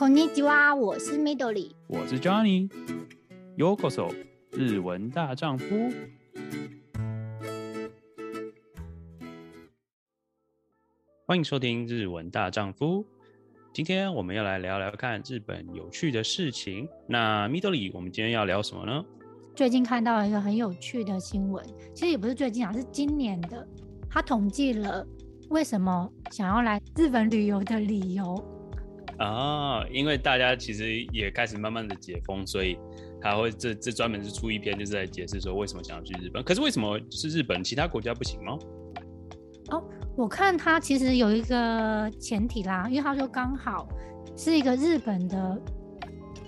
こんにちは，我是 Midori，我是 Johnny。Yokoso，日文大丈夫。欢迎收听日文大丈夫。今天我们要来聊聊看日本有趣的事情。那 Midori，我们今天要聊什么呢？最近看到了一个很有趣的新闻，其实也不是最近啊，是今年的。他统计了为什么想要来日本旅游的理由 啊，因为大家其实也开始慢慢的解封，所以他会这这专门是出一篇，就是在解释说为什么想要去日本。可是为什么是日本，其他国家不行吗？哦，我看他其实有一个前提啦，因为他说刚好是一个日本的，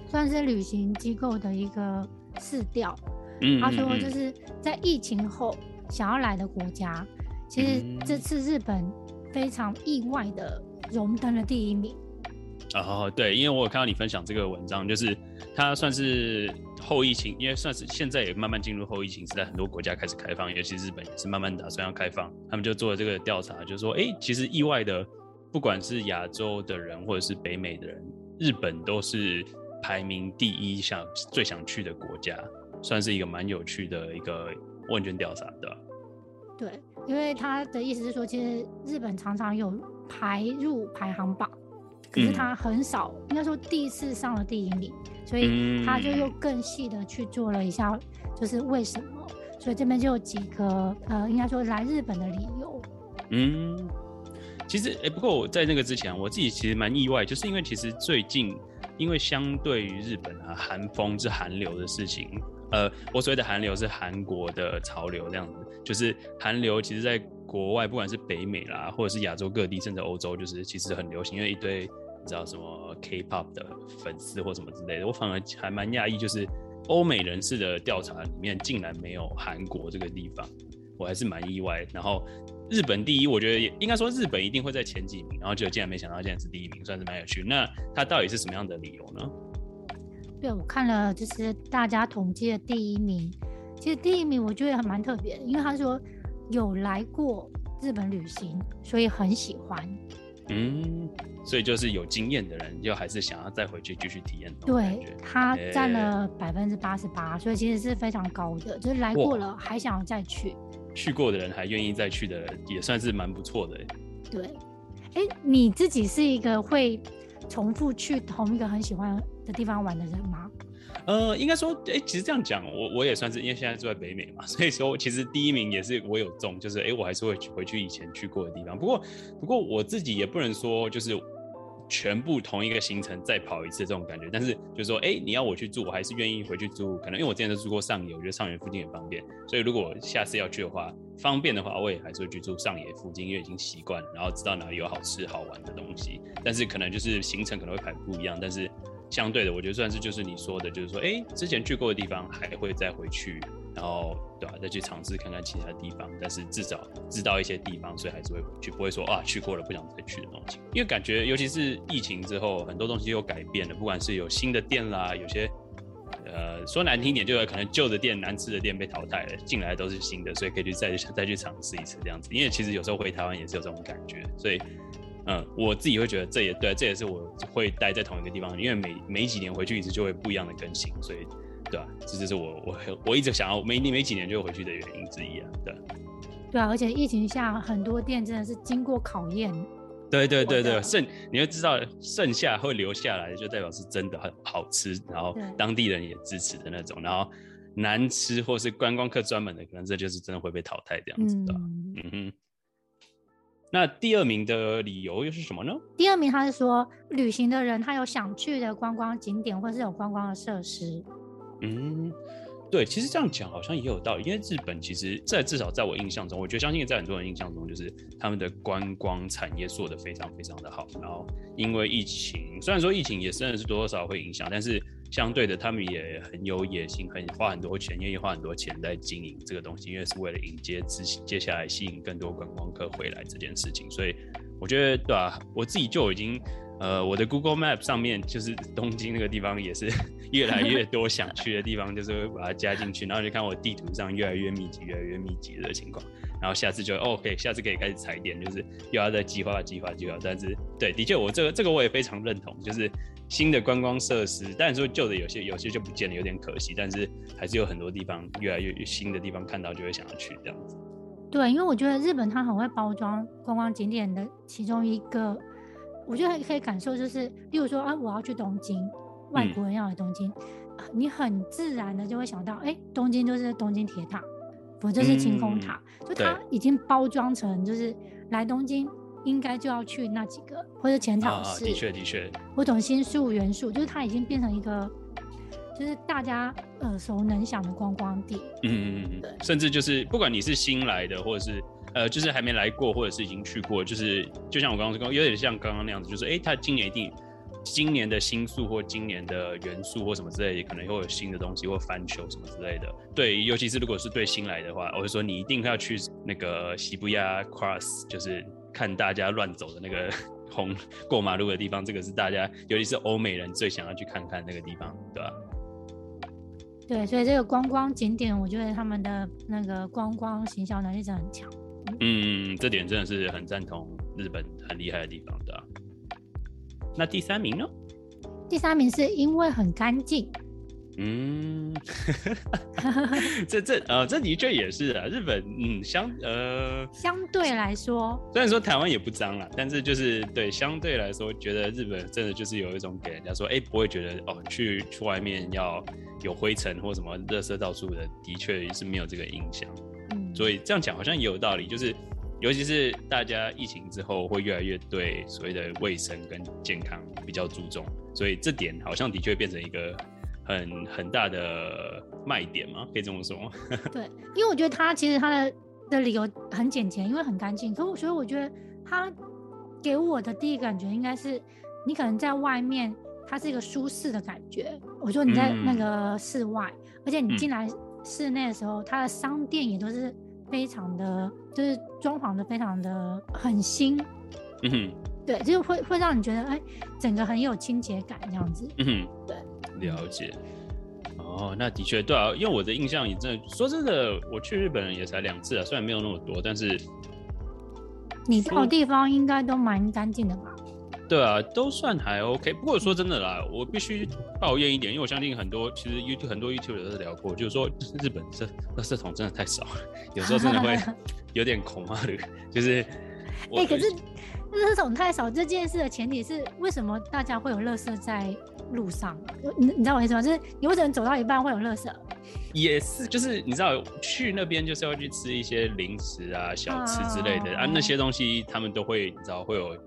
算是旅行机构的一个市调。嗯，他说就是在疫情后想要来的国家，其实这次日本非常意外的荣登了第一名。哦，对，因为我有看到你分享这个文章，就是它算是后疫情，因为算是现在也慢慢进入后疫情时代，很多国家开始开放，尤其日本也是慢慢打算要开放，他们就做了这个调查，就是说，哎，其实意外的，不管是亚洲的人或者是北美的人，日本都是排名第一想最想去的国家，算是一个蛮有趣的一个问卷调查，对吧？对，因为他的意思是说，其实日本常常有排入排行榜。可是他很少，嗯、应该说第一次上了第一名，所以他就又更细的去做了一下，就是为什么？所以这边就有几个呃，应该说来日本的理由。嗯，其实哎、欸，不过我在那个之前，我自己其实蛮意外，就是因为其实最近，因为相对于日本啊，韩风是韩流的事情，呃，我所谓的韩流是韩国的潮流这样子，就是韩流其实在国外，不管是北美啦，或者是亚洲各地，甚至欧洲，就是其实很流行，因为一堆。知道什么 K-pop 的粉丝或什么之类的，我反而还蛮讶异，就是欧美人士的调查里面竟然没有韩国这个地方，我还是蛮意外。然后日本第一，我觉得也应该说日本一定会在前几名，然后就竟然没想到竟然是第一名，算是蛮有趣。那他到底是什么样的理由呢？对，我看了就是大家统计的第一名，其实第一名我觉得还蛮特别的，因为他说有来过日本旅行，所以很喜欢。嗯，所以就是有经验的人，就还是想要再回去继续体验。对，他占了百分之八十八，所以其实是非常高的，就是来过了还想要再去。去过的人还愿意再去的人，也算是蛮不错的。对，哎，你自己是一个会重复去同一个很喜欢的地方玩的人吗？呃，应该说，哎、其实这样讲，我我也算是，因为现在住在北美嘛，所以说其实第一名也是我有中，就是哎、我还是会回去以前去过的地方。不过，不过我自己也不能说就是全部同一个行程再跑一次这种感觉，但是就是说，哎、你要我去住，我还是愿意回去住。可能因为我之前都住过上野，我觉得上野附近也方便，所以如果下次要去的话，方便的话，我也还是会去住上野附近，因为已经习惯，然后知道哪里有好吃好玩的东西。但是可能就是行程可能会排不一样，但是。相对的，我觉得算是就是你说的，就是说，哎、之前去过的地方还会再回去，然后对吧、再去尝试看看其他地方，但是至少知道一些地方，所以还是会回去，不会说啊去过了不想再去的东西。因为感觉，尤其是疫情之后，很多东西又改变了，不管是有新的店啦，有些呃说难听点，就有可能旧的店、难吃的店被淘汰了，进来都是新的，所以可以去再再去尝试一次这样子。因为其实有时候回台湾也是有这种感觉，所以。嗯，我自己会觉得这也对，这也是我会待在同一个地方，因为每每几年回去一次就会不一样的更新，所以对吧、啊？这就是我我我一直想要每年每几年就会回去的原因之一啊，对。对啊，而且疫情下很多店真的是经过考验。对对对对，剩你会知道剩下会留下来，就代表是真的很好吃，然后当地人也支持的那种，然后难吃或是观光客专门的，可能这就是真的会被淘汰这样子的。嗯，嗯哼。那第二名的理由又是什么呢？第二名他是说，旅行的人他有想去的观光景点，或是有观光的设施。嗯，对，其实这样讲好像也有道理，因为日本其实，在至少在我印象中，我觉得相信在很多人印象中，就是他们的观光产业做得非常非常的好。然后因为疫情，虽然说疫情也真的是多多少少会影响，但是。相对的，他们也很有野心，很花很多钱，愿意花很多钱在经营这个东西，因为是为了迎接接接下来吸引更多观光客回来这件事情。所以我觉得，对吧、啊？我自己就已经呃，我的 Google Map 上面就是东京那个地方也是 越来越多想去的地方，就是会把它加进去，然后就看我地图上越来越密集、越来越密集的情况，然后下次就 OK，下次可以开始踩点，就是又要再计划、计划、计划。但是对，的确我这个这个我也非常认同，就是新的观光设施，但是说旧的有些有些就不见了，有点可惜，但是还是有很多地方越来越新的地方看到就会想要去这样子。对，因为我觉得日本它很会包装观光景点的其中一个。我觉得可以感受，就是，例如说啊，我要去东京，外国人要来东京，嗯、你很自然的就会想到，哎、欸，东京就是东京铁塔，不就是晴空塔，嗯、就它已经包装成就是来东京应该就要去那几个，或者浅草寺，的确的确，或者新宿、元素，就是它已经变成一个，就是大家耳熟能详的观光地。嗯嗯嗯，对，甚至就是不管你是新来的，或者是。呃，就是还没来过，或者是已经去过，就是就像我刚刚说，有点像刚刚那样子，就是哎，他今年一定今年的新宿或今年的元素或什么之类的，可能会有新的东西或翻修什么之类的。对，尤其是如果是对新来的话，我会说你一定要去那个涩谷 Cross，就是看大家乱走的那个 红过马路的地方，这个是大家尤其是欧美人最想要去看看那个地方，对吧？对，所以这个观光景点，我觉得他们的那个观光行销能力真的很强。嗯，这点真的是很赞同日本很厉害的地方的啊。那第三名呢？第三名是因为很干净。嗯，这这呃，这的确也是啊。日本嗯相呃相对来说，虽然说台湾也不脏啦，但是就是对相对来说，觉得日本真的就是有一种给人家说，哎，不会觉得哦，去去外面要有灰尘或什么垃圾到处的，的确是没有这个印象。所以这样讲好像也有道理，就是尤其是大家疫情之后会越来越对所谓的卫生跟健康比较注重，所以这点好像的确变成一个很很大的卖点嘛，可以这么说。对，因为我觉得他其实他的的理由很简洁，因为很干净。可我所以我觉得他给我的第一感觉应该是，你可能在外面它是一个舒适的感觉。我说你在那个室外，嗯、而且你进来室内的时候，它的商店也都是。非常的，就是装潢的非常的很新，嗯哼，对，就是会会让你觉得，哎，整个很有清洁感这样子，嗯哼，对，了解，哦，那的确对啊，因为我的印象也真的，说真的，我去日本也才两次啊，虽然没有那么多，但是你到的地方应该都蛮干净的吧？对啊，都算还 OK。不过说真的啦，我必须抱怨一点，因为我相信很多其实 YouTube 很多 YouTube 都是聊过，就是说日本这垃圾桶真的太少了，有时候真的会 有点恐吓的。就是哎、欸，可是垃圾桶太少这件事的前提是，为什么大家会有垃圾在路上？你你知道我意思吗？就是你为什么走到一半会有垃圾？也是，就是你知道去那边就是要去吃一些零食啊、小吃之类的啊，啊，那些东西他们都会你知道会有。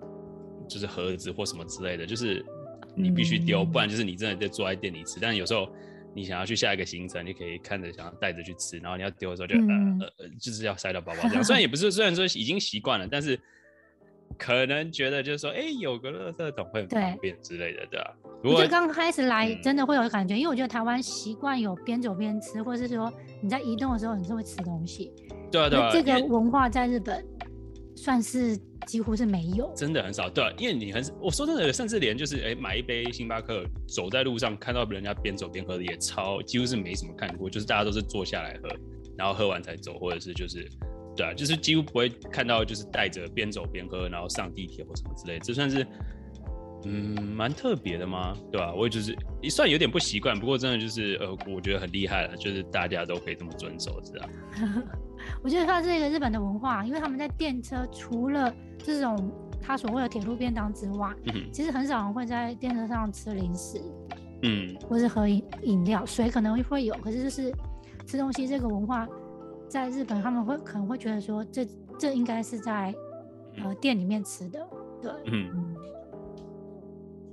就是盒子或什么之类的，就是你必须丢，不然就是你真的在坐在店里吃。但是有时候你想要去下一个行程，你可以看着想要带着去吃，然后你要丢的时候就呃呃，就是要塞到包包这样。虽然也不是，虽然说已经习惯了，但是可能觉得就是说，哎，有个垃圾桶会很方便之类的，对吧？我觉得刚开始来真的会有感觉，因为我觉得台湾习惯有边走边吃，或者是说你在移动的时候你是会吃东西。对啊，对啊，这个文化在日本算是。几乎是没有，真的很少。对，因为你很，我说真的，甚至连就是哎、买一杯星巴克，走在路上看到人家边走边喝的也超，几乎是没什么看过。就是大家都是坐下来喝，然后喝完才走，或者是就是，对啊，就是几乎不会看到就是带着边走边喝，然后上地铁或什么之类。这算是嗯蛮特别的吗？对吧、啊？我也就是也算有点不习惯，不过真的就是呃，我觉得很厉害了，就是大家都可以这么遵守，知道。我觉得算是一个日本的文化，因为他们在电车除了这种他所谓的铁路便当之外，嗯，其实很少人会在电车上吃零食，嗯，或是喝饮饮料，水可能会有，可是就是吃东西这个文化，在日本他们会可能会觉得说这这应该是在呃店里面吃的，对，嗯，嗯，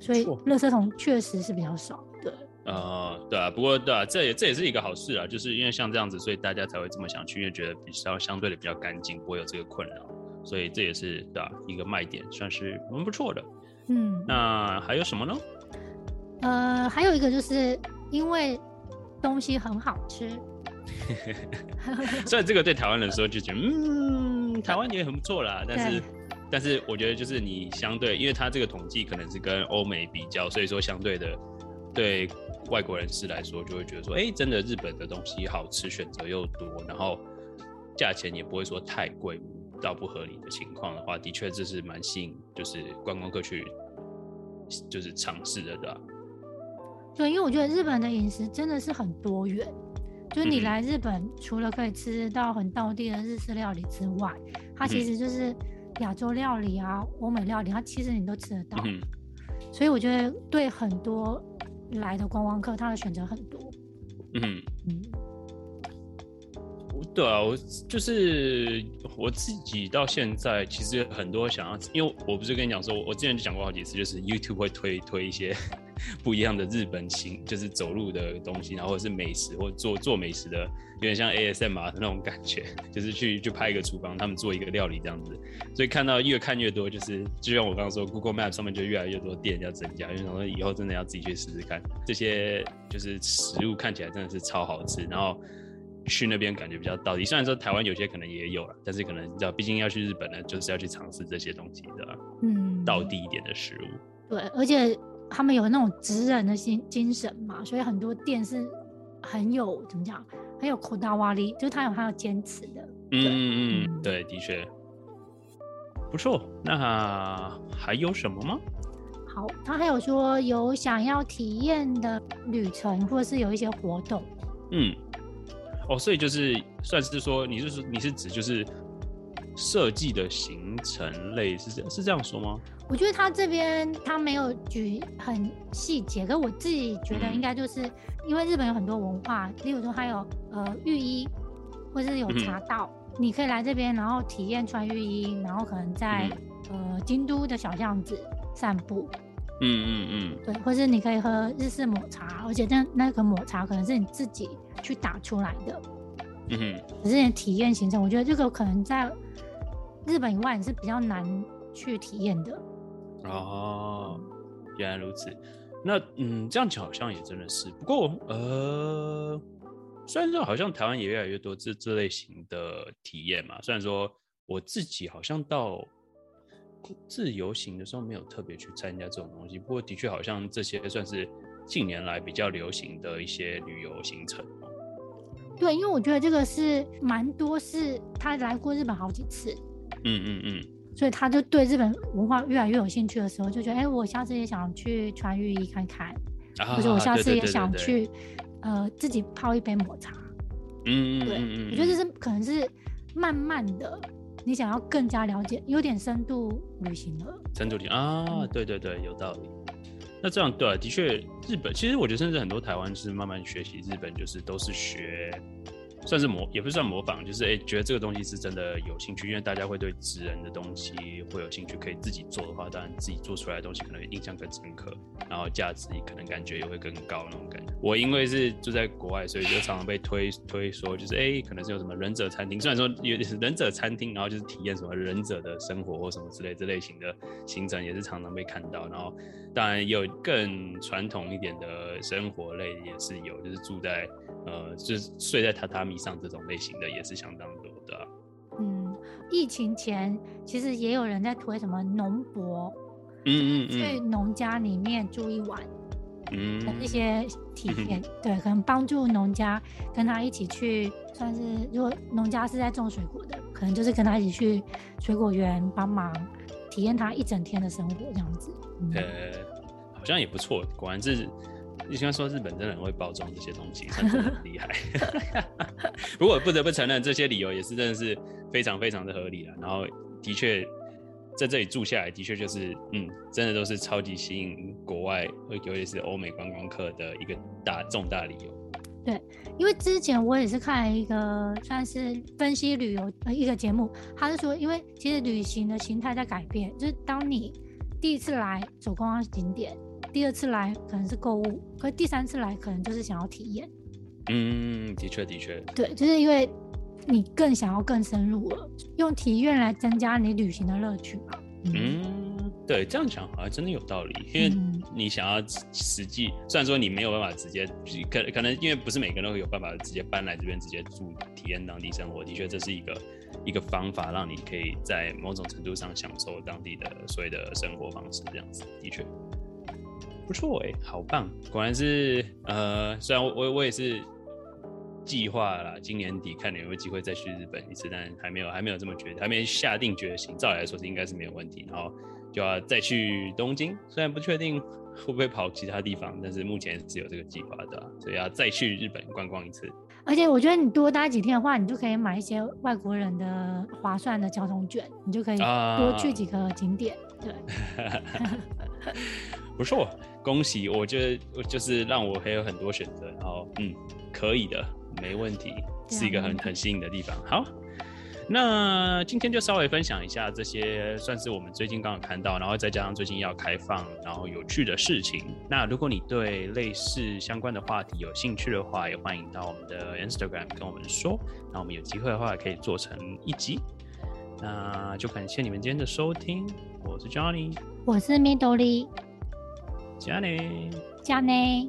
所以垃圾桶确实是比较少。呃，对啊，不过对啊，这也这也是一个好事啊，就是因为像这样子，所以大家才会这么想去，因为觉得比较相对的比较干净，不会有这个困扰，所以这也是对啊一个卖点，算是蛮不错的。嗯，那还有什么呢？呃，还有一个就是因为东西很好吃，所以这个对台湾人说就觉得，嗯，台湾也很不错啦，但是但是我觉得就是你相对，因为它这个统计可能是跟欧美比较，所以说相对的对外国人士来说就会觉得说，哎，真的日本的东西好吃，选择又多，然后价钱也不会说太贵到不合理的情况的话，的确这是蛮吸引，就是观光客去就是尝试的，对吧？对，因为我觉得日本的饮食真的是很多元，就是你来日本除了可以吃到很道地的日式料理之外，它其实就是。亚洲料理啊，欧美料理，它其实你都吃得到，嗯、所以我觉得对很多来的观光客，他的选择很多。嗯嗯，对啊，我就是我自己到现在其实很多想要，因为我不是跟你讲说，我之前就讲过好几次，就是 YouTube 会推推一些。不一样的日本行，就是走路的东西，然后是美食，或者做做美食的，有点像 ASMR 的那种感觉，就是去去拍一个厨房，他们做一个料理这样子。所以看到越看越多，就是就像我刚刚说，Google Map 上面就越来越多店要增加，因为想说以后真的要自己去试试看，这些就是食物看起来真的是超好吃，然后去那边感觉比较到底。虽然说台湾有些可能也有了，但是可能你知道，毕竟要去日本呢，就是要去尝试这些东西的，嗯，到底一点的食物。对，而且。他们有那种职人的心精神嘛，所以很多店是很有怎么讲，很有こだわり，就是他有他要坚持的。嗯嗯嗯，对，的确不错。那还有什么吗？好，他还有说有想要体验的旅程，或者是有一些活动。嗯，哦，所以就是算是说，你是说你是指就是。 设计的行程类是这是这样说吗？我觉得他这边他没有举很细节，可我自己觉得应该就是因为日本有很多文化，例如说还有呃浴衣，或是有茶道，嗯、你可以来这边，然后体验穿浴衣，然后可能在、嗯、呃京都的小巷子散步。嗯嗯嗯，对，或是你可以喝日式抹茶，而且那那个抹茶可能是你自己去打出来的。嗯哼，可是你体验行程，我觉得这个可能在。日本以外你是比较难去体验的哦，原来如此。那嗯，这样讲好像也真的是。不过呃，虽然说好像台湾也越来越多这这类型的体验嘛。虽然说我自己好像到自由行的时候没有特别去参加这种东西，不过的确好像这些算是近年来比较流行的一些旅游行程。对，因为我觉得这个是蛮多，是他来过日本好几次。嗯嗯嗯，所以他就对日本文化越来越有兴趣的时候，就觉得，哎、欸，我下次也想去穿浴衣看看，啊、或者我下次也想去，呃，自己泡一杯抹茶。嗯嗯，对，我觉得这是可能是慢慢的，你想要更加了解，有点深度旅行了。深度旅行啊，对对对，有道理。那这样对、啊，的确，日本其实我觉得，甚至很多台湾是慢慢学习日本，就是都是学。算是模，也不算模仿，就是哎、觉得这个东西是真的有兴趣，因为大家会对职人的东西会有兴趣，可以自己做的话，当然自己做出来的东西可能印象更深刻，然后价值可能感觉也会更高那种感觉。我因为是住在国外，所以就常常被推推说，就是哎、可能是有什么忍者餐厅，虽然说有忍者餐厅，然后就是体验什么忍者的生活或什么之类这类型的行程，也是常常被看到。然后当然有更传统一点的生活类也是有，就是住在。呃，就是睡在榻榻米上这种类型的也是相当多的啊。嗯，疫情前其实也有人在推什么农博，嗯嗯嗯，去农家里面住一晚，嗯，一些体验，嗯、对，可能帮助农家跟他一起去，算是如果农家是在种水果的，可能就是跟他一起去水果园帮忙体验他一整天的生活这样子。嗯、呃，好像也不错，果然是。你刚刚说日本真的很会包装这些东西，真的很厉害。不过不得不承认，这些理由也是真的是非常非常的合理了。然后的确在这里住下来，的确就是嗯，真的都是超级吸引国外，尤其是欧美观光客的一个大重大理由。对，因为之前我也是看了一个算是分析旅游的一个节目，他是说，因为其实旅行的形态在改变，就是当你第一次来走观光景点。第二次来可能是购物，可是第三次来可能就是想要体验。嗯，的确的确。对，就是因为你更想要更深入了，用体验来增加你旅行的乐趣嘛。嗯，嗯，对，这样讲好像真的有道理，因为你想要实际，虽然说你没有办法直接，可可能因为不是每个人都会有办法直接搬来这边直接住体验当地生活，的确这是一个一个方法，让你可以在某种程度上享受当地的所谓的生活方式，这样子的确不错哎、欸，好棒！果然是呃，虽然我我我也是计划了今年底看你有没有机会再去日本一次，但还没有还没有这么决定，还没下定决心。照理来说是应该是没有问题，然后就要再去东京，虽然不确定会不会跑其他地方，但是目前是有这个计划的，所以要再去日本观光一次。而且我觉得你多待几天的话，你就可以买一些外国人的划算的交通券，你就可以多去几个景点。Uh、对，不错，恭喜！我觉得就是让我还有很多选择，然后嗯，可以的，没问题，是一个很很吸引的地方。好。那今天就稍微分享一下这些，算是我们最近刚好看到，然后再加上最近要开放，然后有趣的事情。那如果你对类似相关的话题有兴趣的话，也欢迎到我们的 Instagram 跟我们说。那我们有机会的话，可以做成一集。那就感谢你们今天的收听，我是 Johnny，我是 Midori，加内，加内。